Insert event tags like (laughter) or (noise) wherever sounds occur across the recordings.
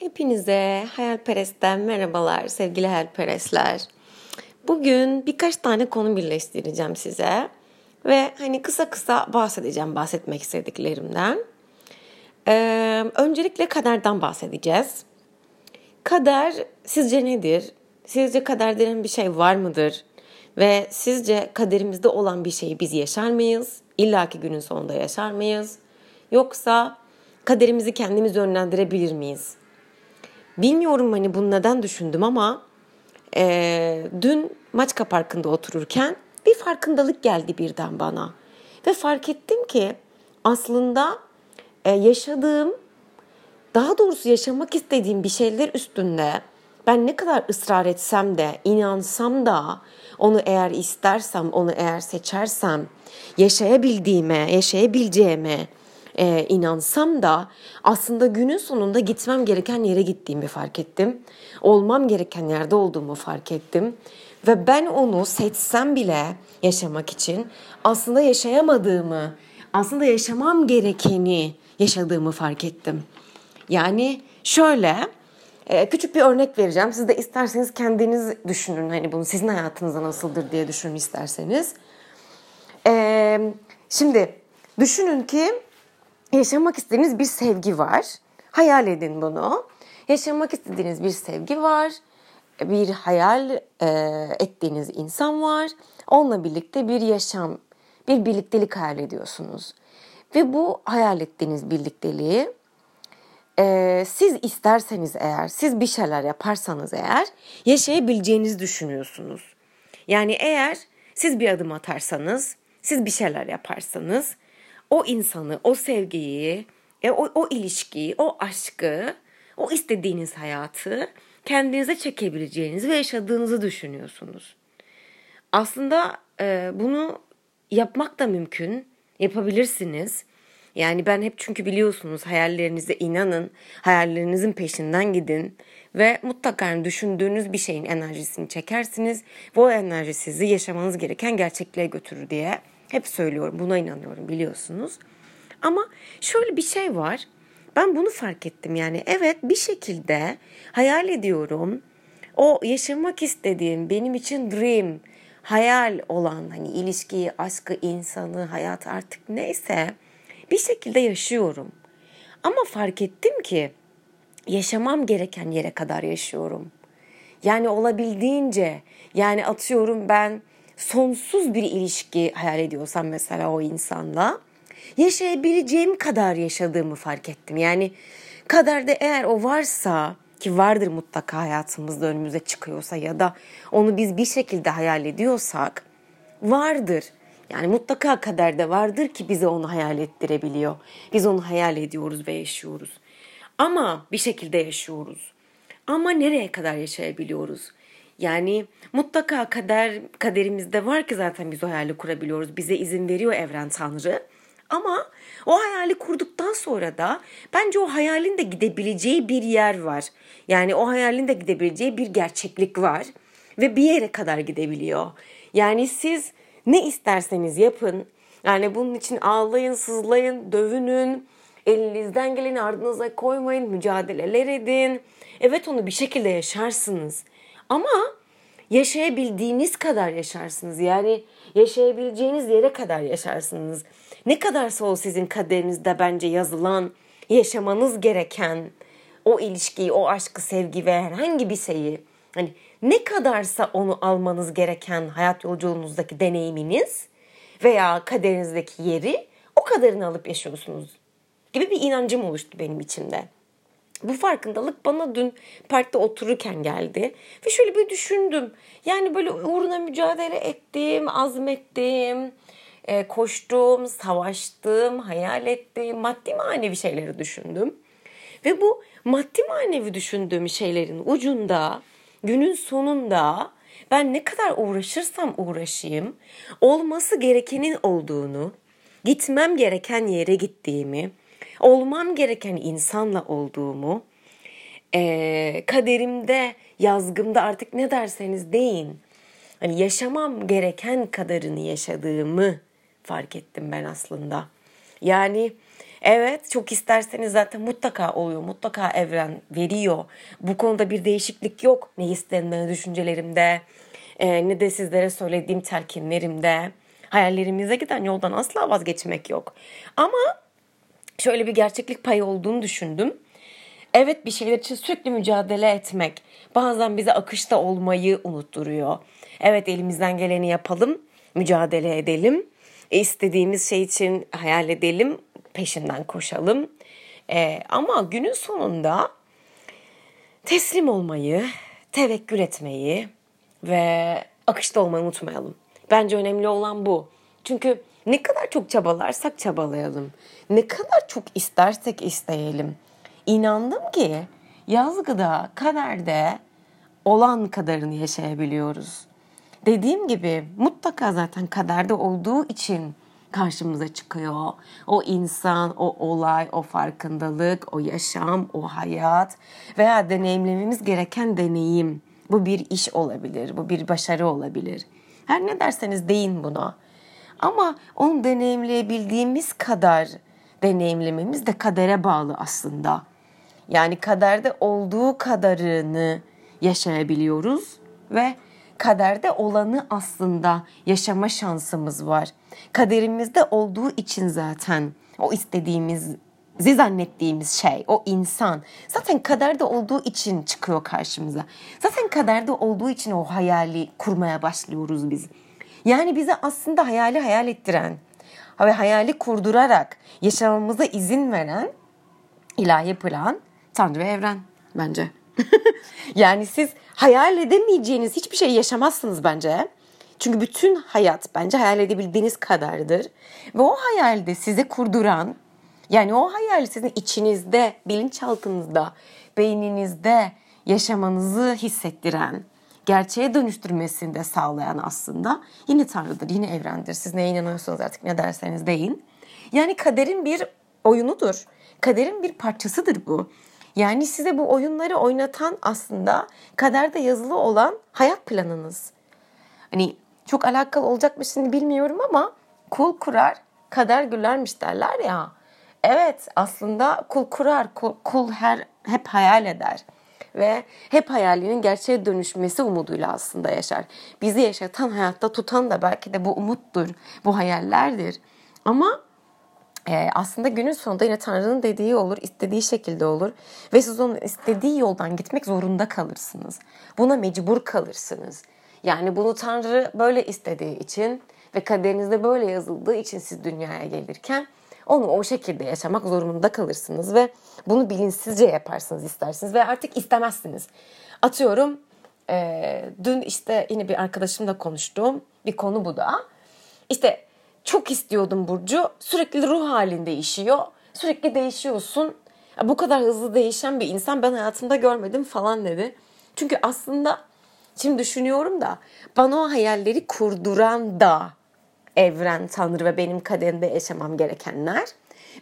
Hepinize hayalperestten merhabalar sevgili hayalperestler. Bugün birkaç tane konu birleştireceğim size. Ve hani kısa kısa bahsedeceğim bahsetmek istediklerimden. Ee, öncelikle kaderden bahsedeceğiz. Kader sizce nedir? Sizce kader denen bir şey var mıdır? Ve sizce kaderimizde olan bir şeyi biz yaşar mıyız? İlla ki günün sonunda yaşar mıyız? Yoksa kaderimizi kendimiz yönlendirebilir miyiz? Bilmiyorum hani bunu neden düşündüm ama e, dün Maçka Parkı'nda otururken bir farkındalık geldi birden bana. Ve fark ettim ki aslında e, yaşadığım, daha doğrusu yaşamak istediğim bir şeyler üstünde ben ne kadar ısrar etsem de, inansam da, onu eğer istersem, onu eğer seçersem, yaşayabildiğime, yaşayabileceğime, e, inansam da aslında günün sonunda gitmem gereken yere gittiğimi fark ettim. Olmam gereken yerde olduğumu fark ettim. Ve ben onu seçsem bile yaşamak için aslında yaşayamadığımı, aslında yaşamam gerekeni yaşadığımı fark ettim. Yani şöyle e, küçük bir örnek vereceğim. Siz de isterseniz kendiniz düşünün. Hani bunu sizin hayatınızda nasıldır diye düşünün isterseniz. E, şimdi düşünün ki yaşamak istediğiniz bir sevgi var. Hayal edin bunu. Yaşamak istediğiniz bir sevgi var. Bir hayal e, ettiğiniz insan var. Onunla birlikte bir yaşam, bir birliktelik hayal ediyorsunuz. Ve bu hayal ettiğiniz birlikteliği e, siz isterseniz eğer, siz bir şeyler yaparsanız eğer yaşayabileceğinizi düşünüyorsunuz. Yani eğer siz bir adım atarsanız, siz bir şeyler yaparsanız o insanı, o sevgiyi, e, o, o ilişkiyi, o aşkı, o istediğiniz hayatı kendinize çekebileceğinizi ve yaşadığınızı düşünüyorsunuz. Aslında e, bunu yapmak da mümkün, yapabilirsiniz. Yani ben hep çünkü biliyorsunuz hayallerinize inanın, hayallerinizin peşinden gidin ve mutlaka düşündüğünüz bir şeyin enerjisini çekersiniz ve o enerji sizi yaşamanız gereken gerçekliğe götürür diye hep söylüyorum. Buna inanıyorum biliyorsunuz. Ama şöyle bir şey var. Ben bunu fark ettim yani evet bir şekilde hayal ediyorum. O yaşamak istediğim benim için dream, hayal olan hani ilişkiyi, aşkı, insanı, hayat artık neyse bir şekilde yaşıyorum. Ama fark ettim ki yaşamam gereken yere kadar yaşıyorum. Yani olabildiğince yani atıyorum ben sonsuz bir ilişki hayal ediyorsam mesela o insanla yaşayabileceğim kadar yaşadığımı fark ettim. Yani kaderde eğer o varsa ki vardır mutlaka hayatımızda önümüze çıkıyorsa ya da onu biz bir şekilde hayal ediyorsak vardır. Yani mutlaka kaderde vardır ki bize onu hayal ettirebiliyor. Biz onu hayal ediyoruz ve yaşıyoruz. Ama bir şekilde yaşıyoruz. Ama nereye kadar yaşayabiliyoruz? Yani mutlaka kader kaderimizde var ki zaten biz o hayali kurabiliyoruz. Bize izin veriyor evren tanrı. Ama o hayali kurduktan sonra da bence o hayalin de gidebileceği bir yer var. Yani o hayalin de gidebileceği bir gerçeklik var ve bir yere kadar gidebiliyor. Yani siz ne isterseniz yapın. Yani bunun için ağlayın, sızlayın, dövünün, elinizden geleni ardınıza koymayın, mücadeleler edin. Evet onu bir şekilde yaşarsınız. Ama yaşayabildiğiniz kadar yaşarsınız. Yani yaşayabileceğiniz yere kadar yaşarsınız. Ne kadarsa o sizin kaderinizde bence yazılan, yaşamanız gereken o ilişkiyi, o aşkı, sevgi ve herhangi bir şeyi hani ne kadarsa onu almanız gereken hayat yolculuğunuzdaki deneyiminiz veya kaderinizdeki yeri o kadarını alıp yaşıyorsunuz gibi bir inancım oluştu benim içimde. Bu farkındalık bana dün parkta otururken geldi. Ve şöyle bir düşündüm. Yani böyle uğruna mücadele ettim, azmettim, e, koştum, savaştım, hayal ettim, maddi manevi şeyleri düşündüm. Ve bu maddi manevi düşündüğüm şeylerin ucunda, günün sonunda ben ne kadar uğraşırsam uğraşayım, olması gerekenin olduğunu, gitmem gereken yere gittiğimi, olmam gereken insanla olduğumu, e, kaderimde, yazgımda artık ne derseniz deyin. Hani yaşamam gereken kadarını yaşadığımı fark ettim ben aslında. Yani Evet çok isterseniz zaten mutlaka oluyor. Mutlaka evren veriyor. Bu konuda bir değişiklik yok. Ne istenme düşüncelerimde e, ne de sizlere söylediğim telkinlerimde. Hayallerimize giden yoldan asla vazgeçmek yok. Ama şöyle bir gerçeklik payı olduğunu düşündüm. Evet bir şeyler için sürekli mücadele etmek bazen bize akışta olmayı unutturuyor. Evet elimizden geleni yapalım, mücadele edelim. E, istediğimiz şey için hayal edelim, peşinden koşalım. E, ama günün sonunda teslim olmayı, tevekkül etmeyi ve akışta olmayı unutmayalım. Bence önemli olan bu. Çünkü ne kadar çok çabalarsak çabalayalım, ne kadar çok istersek isteyelim. İnandım ki yazgıda, kaderde olan kadarını yaşayabiliyoruz. Dediğim gibi mutlaka zaten kaderde olduğu için karşımıza çıkıyor. O insan, o olay, o farkındalık, o yaşam, o hayat veya deneyimlememiz gereken deneyim. Bu bir iş olabilir, bu bir başarı olabilir. Her ne derseniz deyin buna. Ama onu deneyimleyebildiğimiz kadar deneyimlememiz de kadere bağlı aslında. Yani kaderde olduğu kadarını yaşayabiliyoruz ve kaderde olanı aslında yaşama şansımız var. Kaderimizde olduğu için zaten o istediğimiz zannettiğimiz şey, o insan zaten kaderde olduğu için çıkıyor karşımıza. Zaten kaderde olduğu için o hayali kurmaya başlıyoruz biz. Yani bize aslında hayali hayal ettiren ve hayali kurdurarak yaşamamıza izin veren ilahi plan Tanrı ve evren bence. (laughs) yani siz hayal edemeyeceğiniz hiçbir şey yaşamazsınız bence. Çünkü bütün hayat bence hayal edebildiğiniz kadardır. Ve o hayalde size kurduran yani o hayal sizin içinizde, bilinçaltınızda, beyninizde yaşamanızı hissettiren, gerçeğe dönüştürmesini de sağlayan aslında yine Tanrı'dır, yine evrendir. Siz neye inanıyorsanız artık ne derseniz deyin. Yani kaderin bir oyunudur. Kaderin bir parçasıdır bu. Yani size bu oyunları oynatan aslında kaderde yazılı olan hayat planınız. Hani çok alakalı olacak mı şimdi bilmiyorum ama kul kurar, kader gülermiş derler ya. Evet aslında kul kurar, kul, kul her hep hayal eder ve hep hayalinin gerçeğe dönüşmesi umuduyla aslında yaşar. Bizi yaşatan, hayatta tutan da belki de bu umuttur, bu hayallerdir. Ama e, aslında günün sonunda yine Tanrı'nın dediği olur, istediği şekilde olur ve siz onun istediği yoldan gitmek zorunda kalırsınız. Buna mecbur kalırsınız. Yani bunu Tanrı böyle istediği için ve kaderinizde böyle yazıldığı için siz dünyaya gelirken onu o şekilde yaşamak zorunda kalırsınız ve bunu bilinçsizce yaparsınız istersiniz ve artık istemezsiniz. Atıyorum e, dün işte yine bir arkadaşımla konuştuğum bir konu bu da. İşte çok istiyordum Burcu. Sürekli ruh halin değişiyor. Sürekli değişiyorsun. Bu kadar hızlı değişen bir insan ben hayatımda görmedim falan dedi. Çünkü aslında şimdi düşünüyorum da bana o hayalleri kurduran da evren, tanrı ve benim kaderimde yaşamam gerekenler.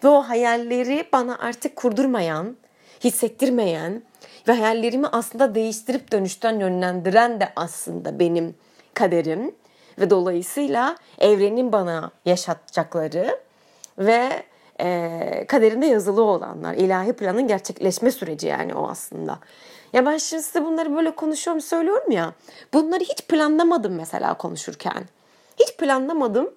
Ve o hayalleri bana artık kurdurmayan, hissettirmeyen ve hayallerimi aslında değiştirip dönüşten yönlendiren de aslında benim kaderim ve dolayısıyla evrenin bana yaşatacakları ve e, kaderinde yazılı olanlar, ilahi planın gerçekleşme süreci yani o aslında. Ya ben şimdi size bunları böyle konuşuyorum, söylüyorum ya. Bunları hiç planlamadım mesela konuşurken. Hiç planlamadım.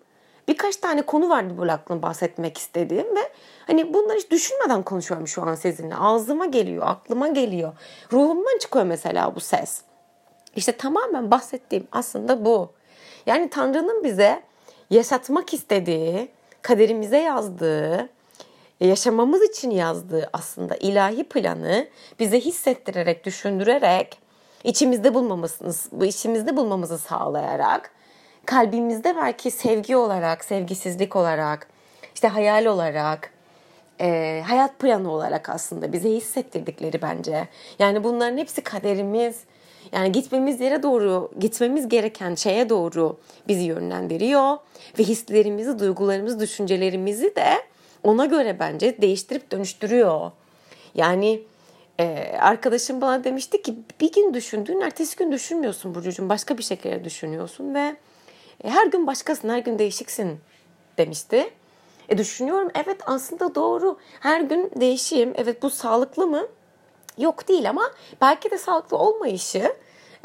Birkaç tane konu vardı böyle aklımda bahsetmek istediğim ve hani bunları hiç düşünmeden konuşuyorum şu an sizinle. Ağzıma geliyor, aklıma geliyor. Ruhumdan çıkıyor mesela bu ses. İşte tamamen bahsettiğim aslında bu. Yani Tanrı'nın bize yaşatmak istediği, kaderimize yazdığı, yaşamamız için yazdığı aslında ilahi planı bize hissettirerek, düşündürerek, içimizde bulmamızı, bu içimizde bulmamızı sağlayarak, kalbimizde belki sevgi olarak, sevgisizlik olarak, işte hayal olarak, e, hayat planı olarak aslında bize hissettirdikleri bence. Yani bunların hepsi kaderimiz, yani gitmemiz yere doğru, gitmemiz gereken şeye doğru bizi yönlendiriyor ve hislerimizi, duygularımızı, düşüncelerimizi de ona göre bence değiştirip dönüştürüyor. Yani e, arkadaşım bana demişti ki bir gün düşündüğün ertesi gün düşünmüyorsun Burcucuğum. Başka bir şekilde düşünüyorsun ve e, her gün başkasın, her gün değişiksin demişti. E düşünüyorum evet aslında doğru. Her gün değişeyim. Evet bu sağlıklı mı? Yok değil ama belki de sağlıklı olmayışı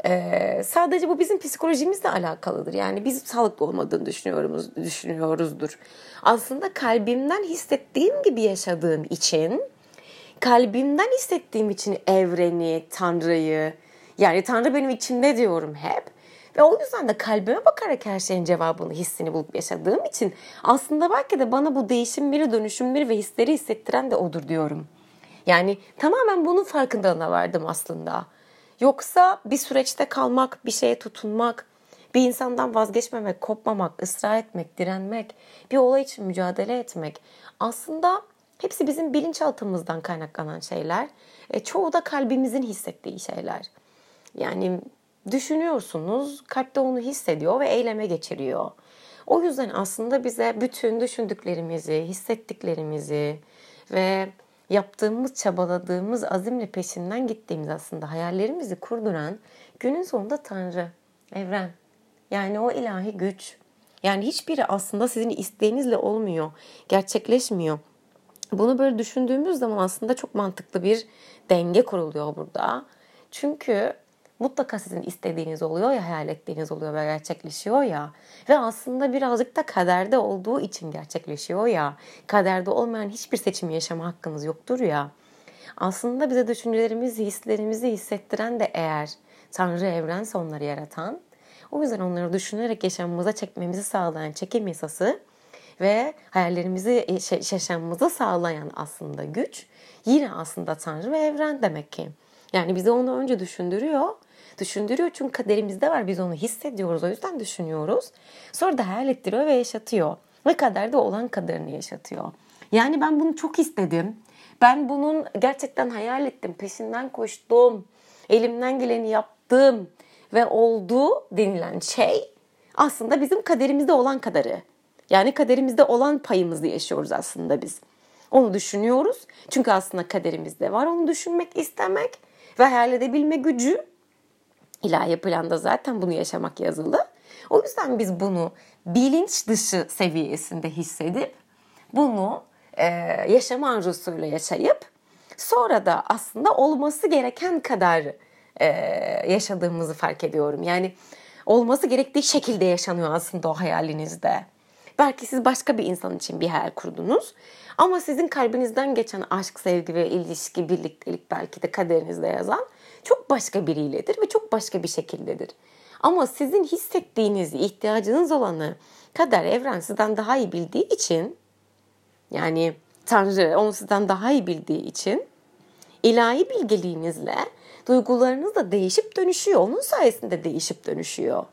ee, sadece bu bizim psikolojimizle alakalıdır. Yani biz sağlıklı olmadığını düşünüyoruz, düşünüyoruzdur. Aslında kalbimden hissettiğim gibi yaşadığım için, kalbimden hissettiğim için evreni, Tanrı'yı, yani Tanrı benim içimde diyorum hep. Ve o yüzden de kalbime bakarak her şeyin cevabını, hissini bulup yaşadığım için aslında belki de bana bu değişimleri, dönüşümleri ve hisleri hissettiren de odur diyorum. Yani tamamen bunun farkındalığına vardım aslında. Yoksa bir süreçte kalmak, bir şeye tutunmak, bir insandan vazgeçmemek, kopmamak, ısrar etmek, direnmek, bir olay için mücadele etmek aslında hepsi bizim bilinçaltımızdan kaynaklanan şeyler. E, çoğu da kalbimizin hissettiği şeyler. Yani düşünüyorsunuz, kalpte onu hissediyor ve eyleme geçiriyor. O yüzden aslında bize bütün düşündüklerimizi, hissettiklerimizi ve yaptığımız, çabaladığımız azimle peşinden gittiğimiz aslında hayallerimizi kurduran günün sonunda Tanrı, evren. Yani o ilahi güç. Yani hiçbiri aslında sizin isteğinizle olmuyor, gerçekleşmiyor. Bunu böyle düşündüğümüz zaman aslında çok mantıklı bir denge kuruluyor burada. Çünkü mutlaka sizin istediğiniz oluyor ya, hayal ettiğiniz oluyor ve gerçekleşiyor ya. Ve aslında birazcık da kaderde olduğu için gerçekleşiyor ya. Kaderde olmayan hiçbir seçim yaşama hakkınız yoktur ya. Aslında bize düşüncelerimizi, hislerimizi hissettiren de eğer Tanrı evrense onları yaratan, o yüzden onları düşünerek yaşamımıza çekmemizi sağlayan çekim yasası ve hayallerimizi yaşamamıza sağlayan aslında güç yine aslında Tanrı ve evren demek ki. Yani bize onu önce düşündürüyor Düşündürüyor çünkü kaderimizde var. Biz onu hissediyoruz. O yüzden düşünüyoruz. Sonra da hayal ettiriyor ve yaşatıyor. Ve kaderde olan kaderini yaşatıyor. Yani ben bunu çok istedim. Ben bunun gerçekten hayal ettim. Peşinden koştum. Elimden geleni yaptım. Ve oldu denilen şey aslında bizim kaderimizde olan kadarı. Yani kaderimizde olan payımızı yaşıyoruz aslında biz. Onu düşünüyoruz. Çünkü aslında kaderimizde var onu düşünmek, istemek ve hayal edebilme gücü ilahi planda zaten bunu yaşamak yazılı. O yüzden biz bunu bilinç dışı seviyesinde hissedip bunu e, yaşam arzusuyla yaşayıp sonra da aslında olması gereken kadar e, yaşadığımızı fark ediyorum. Yani olması gerektiği şekilde yaşanıyor aslında o hayalinizde. Belki siz başka bir insan için bir hayal kurdunuz. Ama sizin kalbinizden geçen aşk, sevgi ve ilişki, birliktelik belki de kaderinizde yazan çok başka biriyledir ve çok başka bir şekildedir. Ama sizin hissettiğinizi, ihtiyacınız olanı kader evren sizden daha iyi bildiği için yani Tanrı onu sizden daha iyi bildiği için ilahi bilgeliğinizle duygularınız da değişip dönüşüyor. Onun sayesinde değişip dönüşüyor.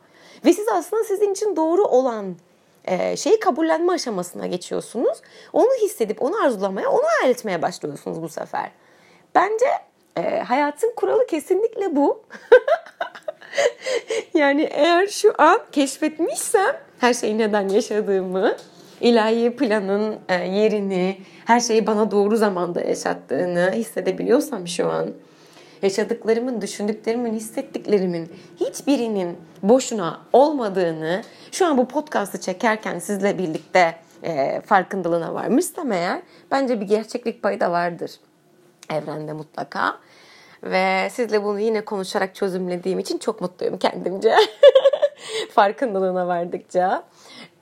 Ve siz aslında sizin için doğru olan e, şeyi kabullenme aşamasına geçiyorsunuz. Onu hissedip, onu arzulamaya, onu hayal etmeye başlıyorsunuz bu sefer. Bence e, hayatın kuralı kesinlikle bu. (laughs) yani eğer şu an keşfetmişsem her şeyi neden yaşadığımı, ilahi planın e, yerini, her şeyi bana doğru zamanda yaşattığını hissedebiliyorsam şu an, yaşadıklarımın, düşündüklerimin, hissettiklerimin hiçbirinin boşuna olmadığını şu an bu podcast'ı çekerken sizle birlikte e, farkındalığına varmışsam eğer bence bir gerçeklik payı da vardır evrende mutlaka. Ve sizle bunu yine konuşarak çözümlediğim için çok mutluyum kendimce. (laughs) Farkındalığına vardıkça.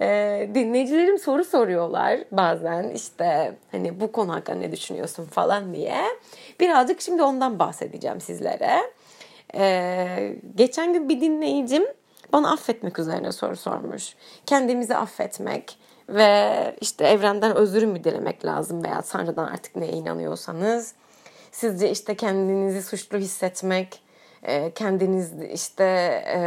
Ee, dinleyicilerim soru soruyorlar bazen işte hani bu konu hakkında ne düşünüyorsun falan diye. Birazcık şimdi ondan bahsedeceğim sizlere. Ee, geçen gün bir dinleyicim bana affetmek üzerine soru sormuş. Kendimizi affetmek ve işte evrenden özür mü dilemek lazım veya Tanrı'dan artık neye inanıyorsanız Sizce işte kendinizi suçlu hissetmek, e, kendiniz işte e,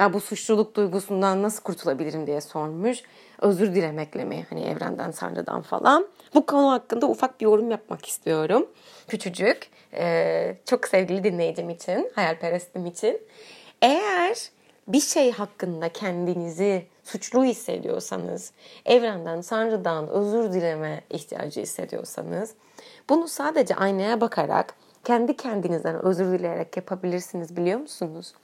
ya bu suçluluk duygusundan nasıl kurtulabilirim diye sormuş. Özür dilemekle mi hani evrenden, Tanrı'dan falan. Bu konu hakkında ufak bir yorum yapmak istiyorum. Küçücük, e, çok sevgili dinleyicim için, hayalperestim için. Eğer bir şey hakkında kendinizi suçlu hissediyorsanız, evrenden, Tanrı'dan özür dileme ihtiyacı hissediyorsanız bunu sadece aynaya bakarak kendi kendinizden özür dileyerek yapabilirsiniz biliyor musunuz?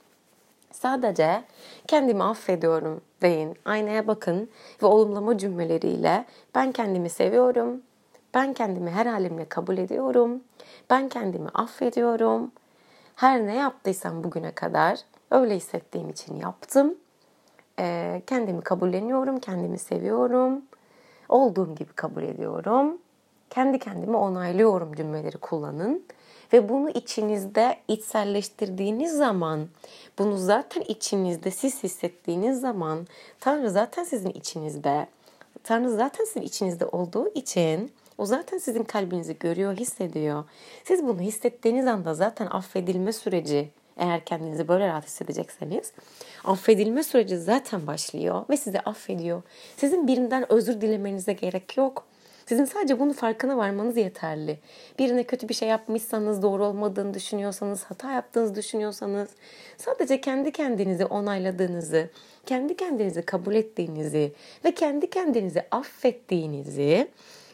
Sadece kendimi affediyorum deyin. Aynaya bakın ve olumlama cümleleriyle ben kendimi seviyorum. Ben kendimi her halimle kabul ediyorum. Ben kendimi affediyorum. Her ne yaptıysam bugüne kadar öyle hissettiğim için yaptım. Ee, kendimi kabulleniyorum, kendimi seviyorum. Olduğum gibi kabul ediyorum. Kendi kendimi onaylıyorum cümleleri kullanın. Ve bunu içinizde içselleştirdiğiniz zaman, bunu zaten içinizde siz hissettiğiniz zaman Tanrı zaten sizin içinizde. Tanrı zaten sizin içinizde olduğu için o zaten sizin kalbinizi görüyor, hissediyor. Siz bunu hissettiğiniz anda zaten affedilme süreci eğer kendinizi böyle rahat hissedecekseniz affedilme süreci zaten başlıyor ve sizi affediyor. Sizin birinden özür dilemenize gerek yok. Sizin sadece bunun farkına varmanız yeterli. Birine kötü bir şey yapmışsanız, doğru olmadığını düşünüyorsanız, hata yaptığınızı düşünüyorsanız, sadece kendi kendinizi onayladığınızı, kendi kendinizi kabul ettiğinizi ve kendi kendinizi affettiğinizi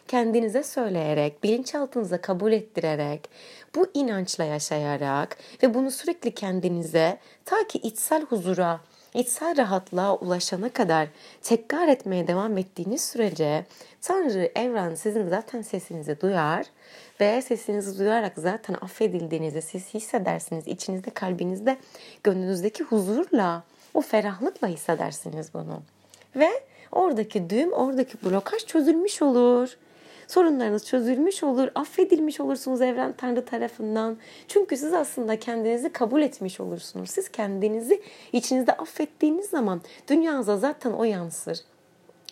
kendinize söyleyerek, bilinçaltınıza kabul ettirerek, bu inançla yaşayarak ve bunu sürekli kendinize ta ki içsel huzura, içsel rahatlığa ulaşana kadar tekrar etmeye devam ettiğiniz sürece Tanrı, evren sizin zaten sesinizi duyar ve sesinizi duyarak zaten affedildiğinizi siz hissedersiniz. İçinizde, kalbinizde, gönlünüzdeki huzurla, o ferahlıkla hissedersiniz bunu. Ve oradaki düğüm, oradaki blokaj çözülmüş olur. Sorunlarınız çözülmüş olur, affedilmiş olursunuz evren Tanrı tarafından. Çünkü siz aslında kendinizi kabul etmiş olursunuz. Siz kendinizi içinizde affettiğiniz zaman dünyanıza zaten o yansır.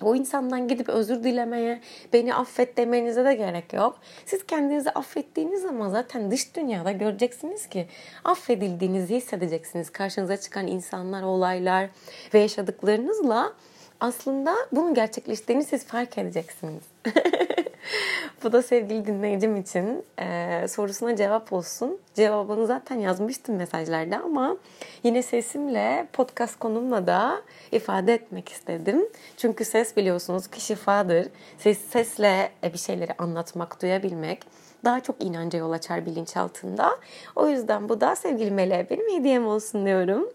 O insandan gidip özür dilemeye, beni affet demenize de gerek yok. Siz kendinizi affettiğiniz zaman zaten dış dünyada göreceksiniz ki affedildiğinizi hissedeceksiniz. Karşınıza çıkan insanlar, olaylar ve yaşadıklarınızla aslında bunun gerçekleştiğini siz fark edeceksiniz. (laughs) Bu da sevgili dinleyicim için e, sorusuna cevap olsun. Cevabını zaten yazmıştım mesajlarda ama yine sesimle podcast konumla da ifade etmek istedim. Çünkü ses biliyorsunuz ki şifadır. Ses, sesle bir şeyleri anlatmak, duyabilmek daha çok inanca yol açar bilinçaltında. O yüzden bu da sevgili Meleğe benim hediyem olsun diyorum.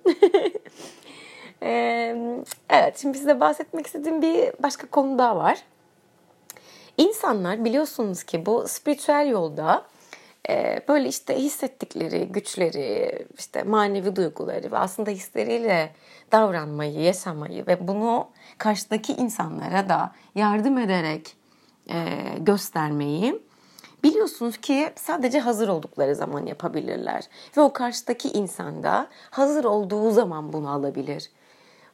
(laughs) evet şimdi size bahsetmek istediğim bir başka konu daha var. İnsanlar biliyorsunuz ki bu spiritüel yolda e, böyle işte hissettikleri güçleri, işte manevi duyguları ve aslında hisleriyle davranmayı, yaşamayı ve bunu karşıdaki insanlara da yardım ederek e, göstermeyi biliyorsunuz ki sadece hazır oldukları zaman yapabilirler. Ve o karşıdaki insan da hazır olduğu zaman bunu alabilir.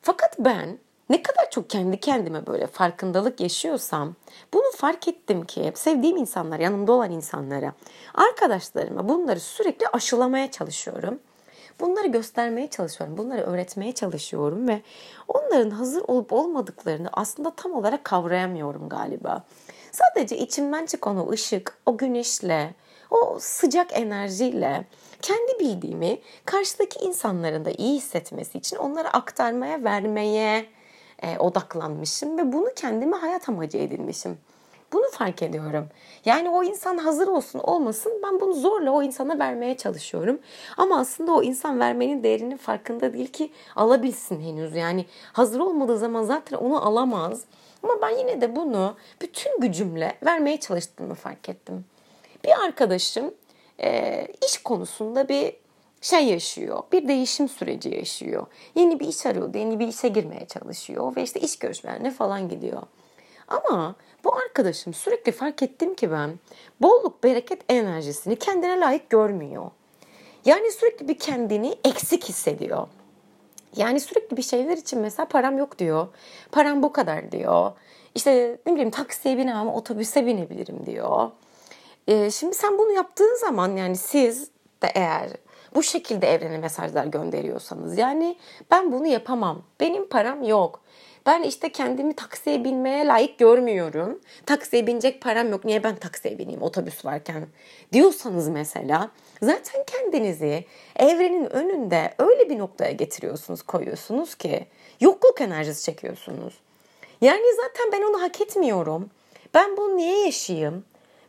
Fakat ben ne kadar çok kendi kendime böyle farkındalık yaşıyorsam bunu fark ettim ki sevdiğim insanlar, yanımda olan insanlara, arkadaşlarıma bunları sürekli aşılamaya çalışıyorum. Bunları göstermeye çalışıyorum, bunları öğretmeye çalışıyorum ve onların hazır olup olmadıklarını aslında tam olarak kavrayamıyorum galiba. Sadece içimden çıkan o ışık, o güneşle, o sıcak enerjiyle kendi bildiğimi karşıdaki insanların da iyi hissetmesi için onlara aktarmaya, vermeye, e, odaklanmışım ve bunu kendime hayat amacı edinmişim. Bunu fark ediyorum. Yani o insan hazır olsun olmasın ben bunu zorla o insana vermeye çalışıyorum. Ama aslında o insan vermenin değerinin farkında değil ki alabilsin henüz. Yani hazır olmadığı zaman zaten onu alamaz. Ama ben yine de bunu bütün gücümle vermeye çalıştığımı fark ettim. Bir arkadaşım e, iş konusunda bir şey yaşıyor. Bir değişim süreci yaşıyor. Yeni bir iş arıyordu. Yeni bir işe girmeye çalışıyor. Ve işte iş görüşmelerine falan gidiyor. Ama bu arkadaşım sürekli fark ettim ki ben bolluk bereket enerjisini kendine layık görmüyor. Yani sürekli bir kendini eksik hissediyor. Yani sürekli bir şeyler için mesela param yok diyor. Param bu kadar diyor. İşte ne bileyim taksiye binemem otobüse binebilirim diyor. Ee, şimdi sen bunu yaptığın zaman yani siz de eğer bu şekilde evrene mesajlar gönderiyorsanız yani ben bunu yapamam. Benim param yok. Ben işte kendimi taksiye binmeye layık görmüyorum. Taksiye binecek param yok. Niye ben taksiye bineyim otobüs varken diyorsanız mesela zaten kendinizi evrenin önünde öyle bir noktaya getiriyorsunuz, koyuyorsunuz ki yokluk enerjisi çekiyorsunuz. Yani zaten ben onu hak etmiyorum. Ben bunu niye yaşayayım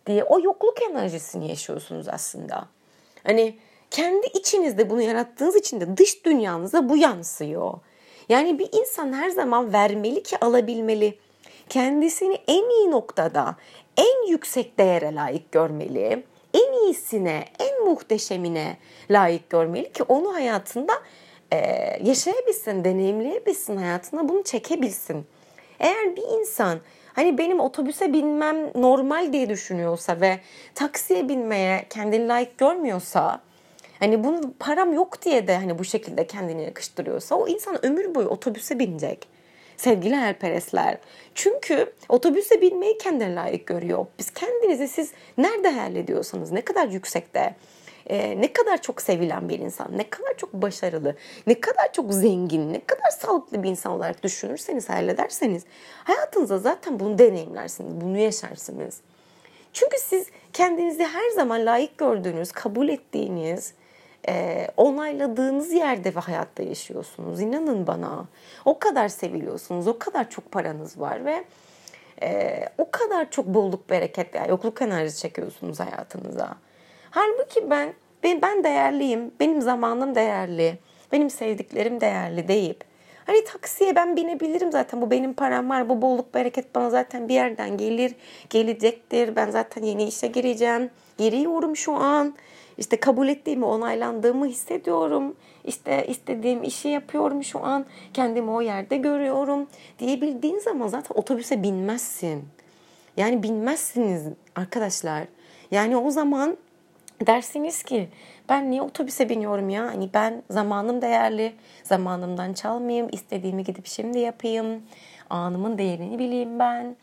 diye o yokluk enerjisini yaşıyorsunuz aslında. Hani kendi içinizde bunu yarattığınız için de dış dünyanıza bu yansıyor. Yani bir insan her zaman vermeli ki alabilmeli. Kendisini en iyi noktada, en yüksek değere layık görmeli. En iyisine, en muhteşemine layık görmeli ki onu hayatında e, yaşayabilsin, deneyimleyebilsin hayatına bunu çekebilsin. Eğer bir insan hani benim otobüse binmem normal diye düşünüyorsa ve taksiye binmeye kendini layık görmüyorsa hani bunun param yok diye de hani bu şekilde kendini yakıştırıyorsa o insan ömür boyu otobüse binecek. Sevgili hayalperestler. Çünkü otobüse binmeyi kendine layık görüyor. Biz kendinizi siz nerede hayal ediyorsanız, ne kadar yüksekte, e, ne kadar çok sevilen bir insan, ne kadar çok başarılı, ne kadar çok zengin, ne kadar sağlıklı bir insan olarak düşünürseniz, hayal ederseniz hayatınızda zaten bunu deneyimlersiniz, bunu yaşarsınız. Çünkü siz kendinizi her zaman layık gördüğünüz, kabul ettiğiniz, e, onayladığınız yerde ve hayatta yaşıyorsunuz. İnanın bana. O kadar seviliyorsunuz, o kadar çok paranız var ve e, o kadar çok bolluk, bereket veya yokluk enerjisi çekiyorsunuz hayatınıza. Halbuki ben, ben ben değerliyim, benim zamanım değerli, benim sevdiklerim değerli deyip Hani taksiye ben binebilirim zaten bu benim param var bu bolluk bereket bana zaten bir yerden gelir gelecektir ben zaten yeni işe gireceğim giriyorum şu an işte kabul ettiğimi, onaylandığımı hissediyorum. İşte istediğim işi yapıyorum şu an. Kendimi o yerde görüyorum diyebildiğin zaman zaten otobüse binmezsin. Yani binmezsiniz arkadaşlar. Yani o zaman dersiniz ki ben niye otobüse biniyorum ya? Hani ben zamanım değerli. Zamanımdan çalmayayım. istediğimi gidip şimdi yapayım. Anımın değerini bileyim ben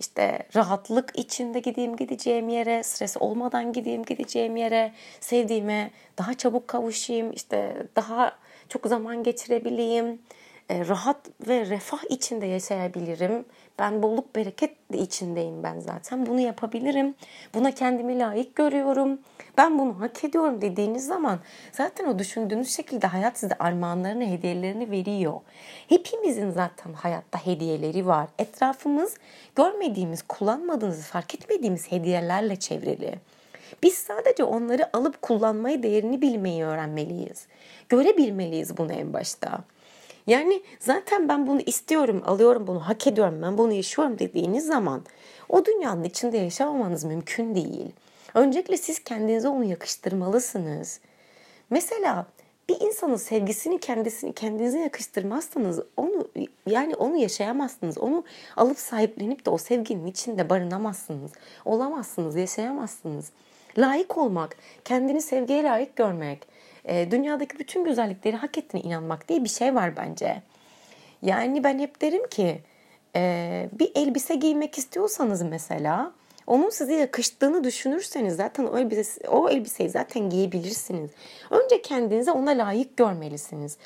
işte rahatlık içinde gideyim gideceğim yere, stres olmadan gideyim gideceğim yere, sevdiğime daha çabuk kavuşayım, işte daha çok zaman geçirebileyim, rahat ve refah içinde yaşayabilirim. Ben bolluk bereket içindeyim ben zaten. Bunu yapabilirim. Buna kendimi layık görüyorum. Ben bunu hak ediyorum dediğiniz zaman zaten o düşündüğünüz şekilde hayat size armağanlarını, hediyelerini veriyor. Hepimizin zaten hayatta hediyeleri var. Etrafımız görmediğimiz, kullanmadığımız, fark etmediğimiz hediyelerle çevrili. Biz sadece onları alıp kullanmayı, değerini bilmeyi öğrenmeliyiz. Görebilmeliyiz bunu en başta. Yani zaten ben bunu istiyorum, alıyorum bunu, hak ediyorum, ben bunu yaşıyorum dediğiniz zaman o dünyanın içinde yaşamamanız mümkün değil. Öncelikle siz kendinize onu yakıştırmalısınız. Mesela bir insanın sevgisini kendisini kendinize yakıştırmazsanız onu yani onu yaşayamazsınız. Onu alıp sahiplenip de o sevginin içinde barınamazsınız. Olamazsınız, yaşayamazsınız. Layık olmak, kendini sevgiye layık görmek, e, dünyadaki bütün güzellikleri hak ettiğine inanmak diye bir şey var bence. Yani ben hep derim ki e, bir elbise giymek istiyorsanız mesela onun size yakıştığını düşünürseniz zaten o, elbise, o elbiseyi zaten giyebilirsiniz. Önce kendinize ona layık görmelisiniz.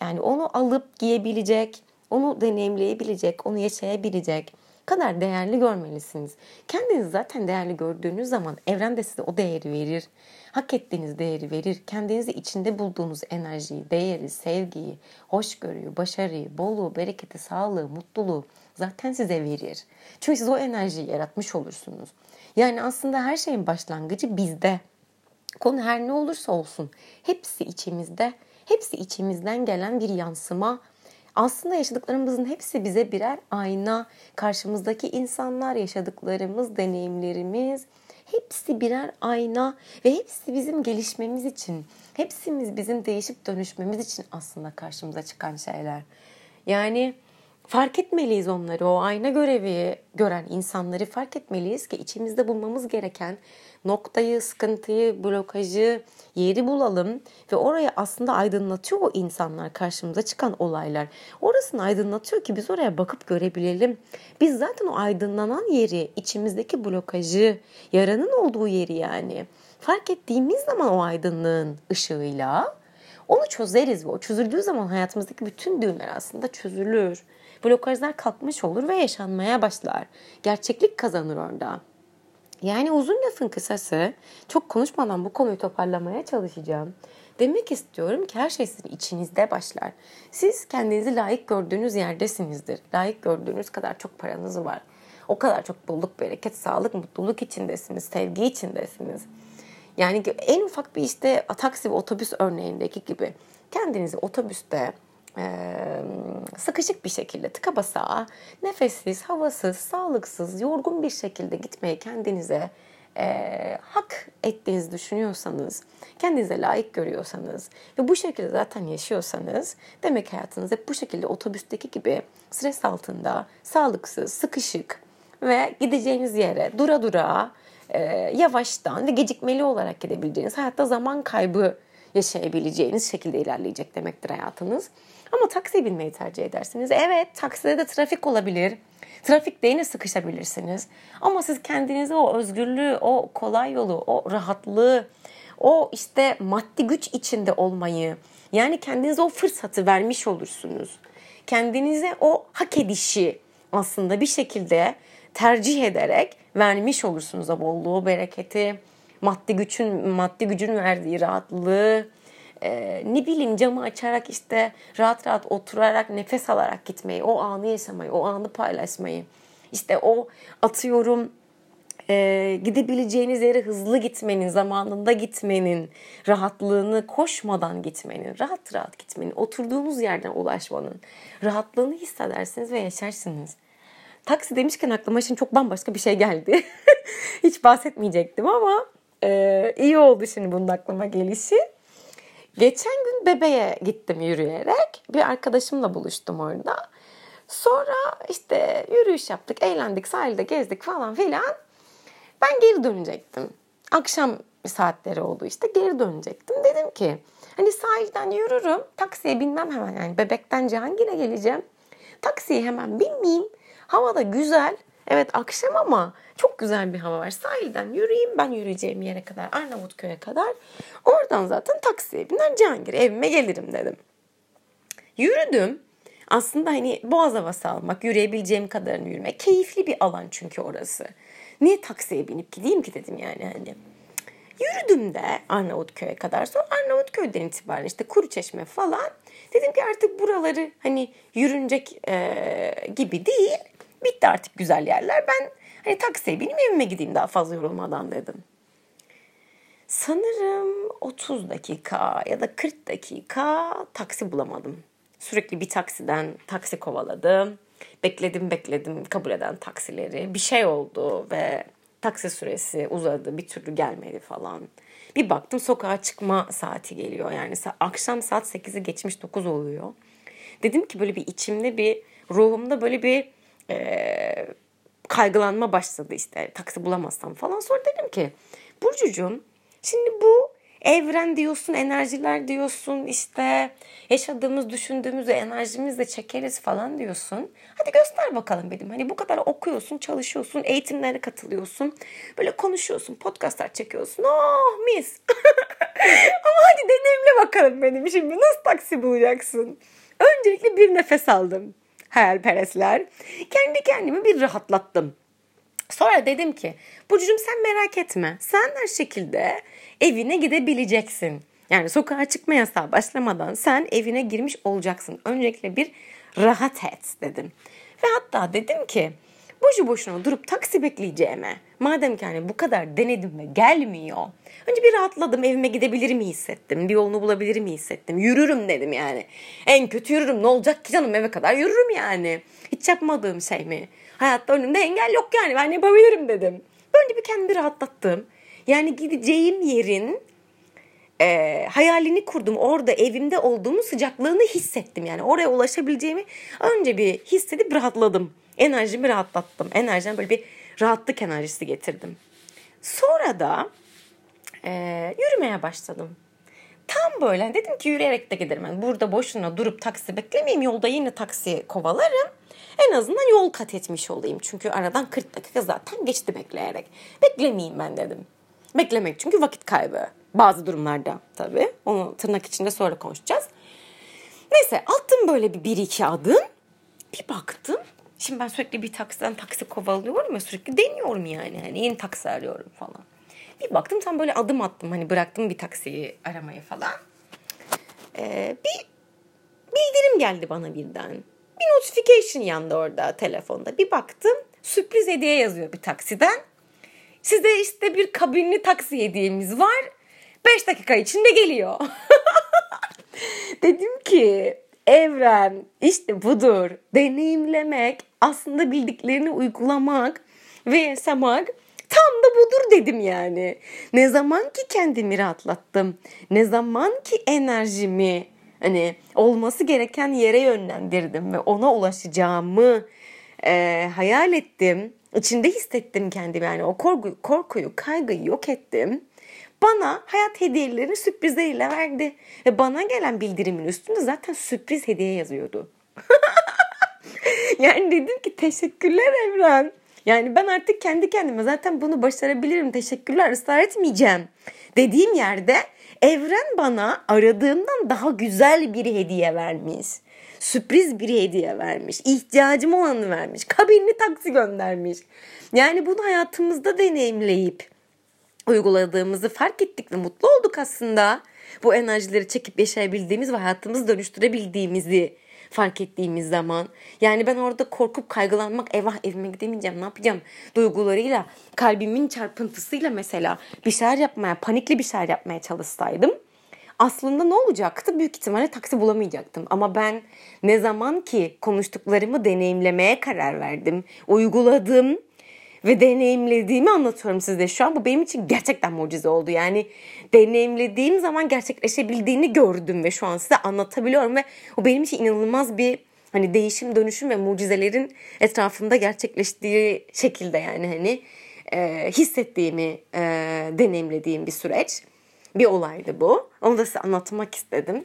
Yani onu alıp giyebilecek, onu deneyimleyebilecek, onu yaşayabilecek kadar değerli görmelisiniz. Kendinizi zaten değerli gördüğünüz zaman evren de size o değeri verir. Hak ettiğiniz değeri verir. Kendinizi içinde bulduğunuz enerjiyi, değeri, sevgiyi, hoşgörüyü, başarıyı, bolluğu, bereketi, sağlığı, mutluluğu zaten size verir. Çünkü siz o enerjiyi yaratmış olursunuz. Yani aslında her şeyin başlangıcı bizde. Konu her ne olursa olsun hepsi içimizde, hepsi içimizden gelen bir yansıma. Aslında yaşadıklarımızın hepsi bize birer ayna. Karşımızdaki insanlar, yaşadıklarımız, deneyimlerimiz hepsi birer ayna ve hepsi bizim gelişmemiz için, hepsimiz bizim değişip dönüşmemiz için aslında karşımıza çıkan şeyler. Yani fark etmeliyiz onları. O ayna görevi gören insanları fark etmeliyiz ki içimizde bulmamız gereken noktayı, sıkıntıyı, blokajı, yeri bulalım ve orayı aslında aydınlatıyor o insanlar karşımıza çıkan olaylar. Orasını aydınlatıyor ki biz oraya bakıp görebilelim. Biz zaten o aydınlanan yeri, içimizdeki blokajı, yaranın olduğu yeri yani fark ettiğimiz zaman o aydınlığın ışığıyla onu çözeriz ve o çözüldüğü zaman hayatımızdaki bütün düğümler aslında çözülür. Blokajlar kalkmış olur ve yaşanmaya başlar. Gerçeklik kazanır orada. Yani uzun lafın kısası çok konuşmadan bu konuyu toparlamaya çalışacağım. Demek istiyorum ki her şey sizin içinizde başlar. Siz kendinizi layık gördüğünüz yerdesinizdir. Layık gördüğünüz kadar çok paranız var. O kadar çok bolluk, bereket, sağlık, mutluluk içindesiniz, sevgi içindesiniz. Yani en ufak bir işte taksi ve otobüs örneğindeki gibi kendinizi otobüste sıkışık bir şekilde tıka basa, nefessiz, havasız, sağlıksız, yorgun bir şekilde gitmeye kendinize e, hak ettiğinizi düşünüyorsanız, kendinize layık görüyorsanız ve bu şekilde zaten yaşıyorsanız demek hayatınız hep bu şekilde otobüsteki gibi stres altında, sağlıksız, sıkışık ve gideceğiniz yere dura dura e, yavaştan ve gecikmeli olarak gidebileceğiniz, hayatta zaman kaybı yaşayabileceğiniz şekilde ilerleyecek demektir hayatınız. Ama taksiye binmeyi tercih edersiniz. Evet takside de trafik olabilir. Trafikte yine sıkışabilirsiniz. Ama siz kendinize o özgürlüğü, o kolay yolu, o rahatlığı, o işte maddi güç içinde olmayı, yani kendinize o fırsatı vermiş olursunuz. Kendinize o hak edişi aslında bir şekilde tercih ederek vermiş olursunuz o bolluğu, bereketi, maddi gücün maddi gücün verdiği rahatlığı, e, ne bileyim camı açarak işte rahat rahat oturarak nefes alarak gitmeyi, o anı yaşamayı, o anı paylaşmayı. İşte o atıyorum e, gidebileceğiniz yere hızlı gitmenin, zamanında gitmenin, rahatlığını koşmadan gitmenin, rahat rahat gitmenin, oturduğunuz yerden ulaşmanın rahatlığını hissedersiniz ve yaşarsınız. Taksi demişken aklıma şimdi çok bambaşka bir şey geldi. (laughs) Hiç bahsetmeyecektim ama e, iyi oldu şimdi bunun aklıma gelişi. Geçen gün bebeğe gittim yürüyerek. Bir arkadaşımla buluştum orada. Sonra işte yürüyüş yaptık, eğlendik, sahilde gezdik falan filan. Ben geri dönecektim. Akşam saatleri oldu işte geri dönecektim. Dedim ki hani sahilden yürürüm, taksiye binmem hemen yani bebekten Cihangir'e geleceğim. Taksiye hemen binmeyeyim. Hava da güzel. Evet akşam ama çok güzel bir hava var. Sahilden yürüyeyim ben yürüyeceğim yere kadar Arnavutköy'e kadar. Oradan zaten taksiye biner Cihangir evime gelirim dedim. Yürüdüm. Aslında hani boğaz havası almak, yürüyebileceğim kadarını yürümek. Keyifli bir alan çünkü orası. Niye taksiye binip gideyim ki dedim yani hani. Yürüdüm de Arnavutköy'e kadar. Sonra Arnavutköy'den itibaren işte Kuruçeşme falan. Dedim ki artık buraları hani yürünecek e, gibi değil. Bitti artık güzel yerler. Ben hani taksiye bineyim evime gideyim daha fazla yorulmadan dedim. Sanırım 30 dakika ya da 40 dakika taksi bulamadım. Sürekli bir taksiden taksi kovaladım. Bekledim bekledim kabul eden taksileri. Bir şey oldu ve taksi süresi uzadı bir türlü gelmedi falan. Bir baktım sokağa çıkma saati geliyor. Yani akşam saat 8'i geçmiş 9 oluyor. Dedim ki böyle bir içimde bir ruhumda böyle bir e, kaygılanma başladı işte taksi bulamazsam falan. Sonra dedim ki Burcucuğum şimdi bu evren diyorsun, enerjiler diyorsun, işte yaşadığımız, düşündüğümüzü enerjimizle çekeriz falan diyorsun. Hadi göster bakalım dedim. Hani bu kadar okuyorsun, çalışıyorsun, eğitimlere katılıyorsun. Böyle konuşuyorsun, podcastlar çekiyorsun. Oh mis. (laughs) Ama hadi deneyimle bakalım benim şimdi nasıl taksi bulacaksın? Öncelikle bir nefes aldım hayalperestler. Kendi kendimi bir rahatlattım. Sonra dedim ki Burcu'cum sen merak etme. Sen her şekilde evine gidebileceksin. Yani sokağa çıkma yasağı başlamadan sen evine girmiş olacaksın. Öncelikle bir rahat et dedim. Ve hatta dedim ki boşu boşuna durup taksi bekleyeceğime madem ki hani bu kadar denedim ve gelmiyor. Önce bir rahatladım evime gidebilir mi hissettim. Bir yolunu bulabilir mi hissettim. Yürürüm dedim yani. En kötü yürürüm ne olacak ki canım eve kadar yürürüm yani. Hiç yapmadığım şey mi? Hayatta önümde engel yok yani ben yapabilirim dedim. Önce bir kendimi rahatlattım. Yani gideceğim yerin e, hayalini kurdum. Orada evimde olduğumu sıcaklığını hissettim. Yani oraya ulaşabileceğimi önce bir hissedip rahatladım. Enerjimi rahatlattım. Enerjiden böyle bir rahatlık enerjisi getirdim. Sonra da e, yürümeye başladım. Tam böyle dedim ki yürüyerek de giderim. Yani burada boşuna durup taksi beklemeyeyim. Yolda yine taksi kovalarım. En azından yol kat etmiş olayım. Çünkü aradan 40 dakika zaten geçti bekleyerek. Beklemeyeyim ben dedim. Beklemek çünkü vakit kaybı. Bazı durumlarda tabii. Onu tırnak içinde sonra konuşacağız. Neyse attım böyle bir, bir iki adım. Bir baktım. Şimdi ben sürekli bir taksiden taksi kovalıyorum ya sürekli deniyorum yani. Hani yeni taksi arıyorum falan. Bir baktım tam böyle adım attım. Hani bıraktım bir taksiyi aramayı falan. Ee, bir bildirim geldi bana birden. Bir notification yandı orada telefonda. Bir baktım sürpriz hediye yazıyor bir taksiden. size işte bir kabinli taksi hediyemiz var. 5 dakika içinde geliyor. (laughs) Dedim ki evren işte budur. Deneyimlemek, aslında bildiklerini uygulamak ve yaşamak tam da budur dedim yani. Ne zaman ki kendimi rahatlattım, ne zaman ki enerjimi hani olması gereken yere yönlendirdim ve ona ulaşacağımı e, hayal ettim. İçinde hissettim kendimi yani o korkuyu, korkuyu, kaygıyı yok ettim. Bana hayat hediyelerini sürprizleriyle verdi. Ve bana gelen bildirimin üstünde zaten sürpriz hediye yazıyordu. (laughs) yani dedim ki teşekkürler Evren. Yani ben artık kendi kendime zaten bunu başarabilirim. Teşekkürler ısrar etmeyeceğim. Dediğim yerde evren bana aradığımdan daha güzel bir hediye vermiş. Sürpriz bir hediye vermiş. İhtiyacım olanı vermiş. Kabinli taksi göndermiş. Yani bunu hayatımızda deneyimleyip uyguladığımızı fark ettik ve mutlu olduk aslında. Bu enerjileri çekip yaşayabildiğimiz ve hayatımızı dönüştürebildiğimizi fark ettiğimiz zaman. Yani ben orada korkup kaygılanmak eyvah evime gidemeyeceğim ne yapacağım duygularıyla kalbimin çarpıntısıyla mesela bir şeyler yapmaya panikli bir şeyler yapmaya çalışsaydım aslında ne olacaktı? Büyük ihtimalle taksi bulamayacaktım. Ama ben ne zaman ki konuştuklarımı deneyimlemeye karar verdim, uyguladım ve deneyimlediğimi anlatıyorum size şu an. Bu benim için gerçekten mucize oldu. Yani deneyimlediğim zaman gerçekleşebildiğini gördüm ve şu an size anlatabiliyorum ve o benim için inanılmaz bir hani değişim, dönüşüm ve mucizelerin etrafında gerçekleştiği şekilde yani hani e, hissettiğimi e, deneyimlediğim bir süreç. Bir olaydı bu. Onu da size anlatmak istedim.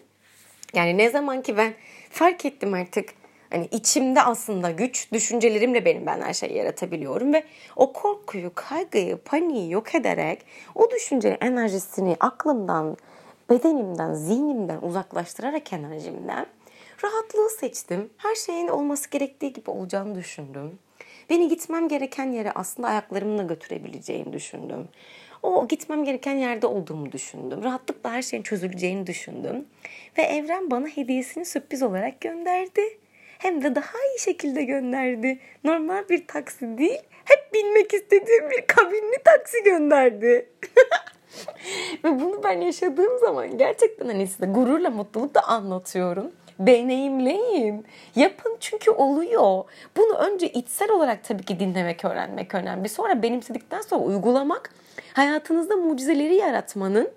Yani ne zaman ki ben fark ettim artık Hani içimde aslında güç, düşüncelerimle benim ben her şeyi yaratabiliyorum ve o korkuyu, kaygıyı, paniği yok ederek o düşüncenin enerjisini aklımdan, bedenimden, zihnimden uzaklaştırarak enerjimden rahatlığı seçtim. Her şeyin olması gerektiği gibi olacağını düşündüm. Beni gitmem gereken yere aslında ayaklarımla götürebileceğini düşündüm. O gitmem gereken yerde olduğumu düşündüm. Rahatlıkla her şeyin çözüleceğini düşündüm. Ve evren bana hediyesini sürpriz olarak gönderdi hem de daha iyi şekilde gönderdi. Normal bir taksi değil, hep binmek istediğim bir kabinli taksi gönderdi. (laughs) Ve bunu ben yaşadığım zaman gerçekten hani size gururla, mutlulukla anlatıyorum. Deneyimleyin. Yapın çünkü oluyor. Bunu önce içsel olarak tabii ki dinlemek, öğrenmek önemli. Sonra benimsedikten sonra uygulamak hayatınızda mucizeleri yaratmanın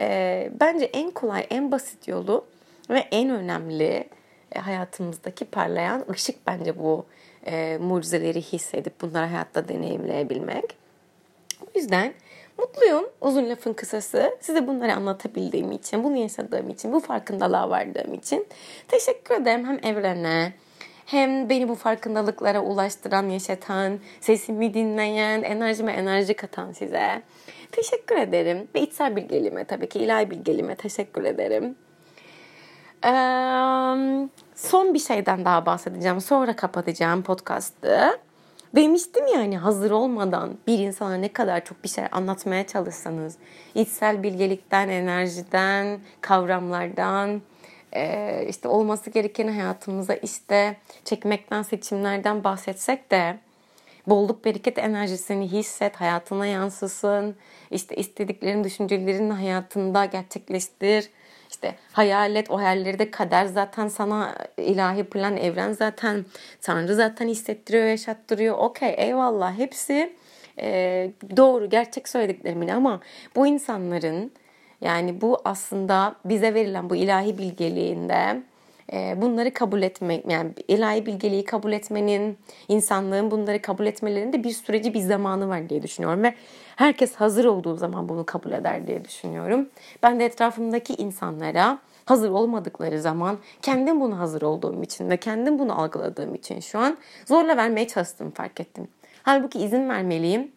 e, bence en kolay, en basit yolu ve en önemli hayatımızdaki parlayan ışık bence bu e, mucizeleri hissedip bunları hayatta deneyimleyebilmek. O yüzden mutluyum uzun lafın kısası. Size bunları anlatabildiğim için, bunu yaşadığım için, bu farkındalığa vardığım için teşekkür ederim hem evrene hem beni bu farkındalıklara ulaştıran, yaşatan, sesimi dinleyen, enerjime enerji katan size. Teşekkür ederim. Ve içsel bilgeliğime tabii ki ilahi bilgeliğime teşekkür ederim. Ee, son bir şeyden daha bahsedeceğim. Sonra kapatacağım podcast'ı. Demiştim yani hazır olmadan bir insana ne kadar çok bir şey anlatmaya çalışsanız, içsel bilgelikten, enerjiden, kavramlardan, işte olması gereken hayatımıza işte çekmekten, seçimlerden bahsetsek de bolluk bereket enerjisini hisset, hayatına yansısın, işte istediklerin, düşüncelerin hayatında gerçekleştir işte hayal et o hayalleri de kader zaten sana ilahi plan evren zaten Tanrı zaten hissettiriyor yaşattırıyor. Okey eyvallah hepsi e, doğru gerçek söylediklerimin ama bu insanların yani bu aslında bize verilen bu ilahi bilgeliğinde e, bunları kabul etmek yani ilahi bilgeliği kabul etmenin insanlığın bunları kabul etmelerinde bir süreci bir zamanı var diye düşünüyorum ve herkes hazır olduğu zaman bunu kabul eder diye düşünüyorum. Ben de etrafımdaki insanlara hazır olmadıkları zaman kendim bunu hazır olduğum için ve kendim bunu algıladığım için şu an zorla vermeye çalıştığımı fark ettim. Halbuki izin vermeliyim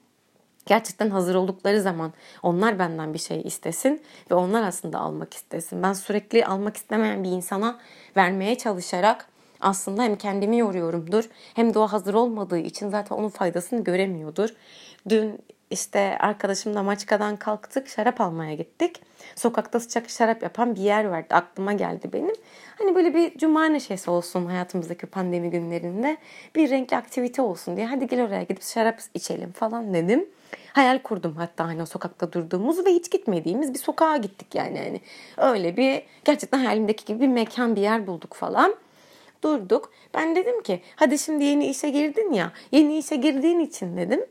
gerçekten hazır oldukları zaman onlar benden bir şey istesin ve onlar aslında almak istesin. Ben sürekli almak istemeyen bir insana vermeye çalışarak aslında hem kendimi yoruyorumdur hem de o hazır olmadığı için zaten onun faydasını göremiyordur. Dün işte arkadaşımla Maçka'dan kalktık şarap almaya gittik. Sokakta sıcak şarap yapan bir yer vardı aklıma geldi benim. Hani böyle bir cuma neşesi olsun hayatımızdaki pandemi günlerinde bir renkli aktivite olsun diye hadi gel oraya gidip şarap içelim falan dedim. Hayal kurdum hatta hani o sokakta durduğumuz ve hiç gitmediğimiz bir sokağa gittik yani. yani öyle bir gerçekten hayalimdeki gibi bir mekan bir yer bulduk falan. Durduk. Ben dedim ki hadi şimdi yeni işe girdin ya. Yeni işe girdiğin için dedim.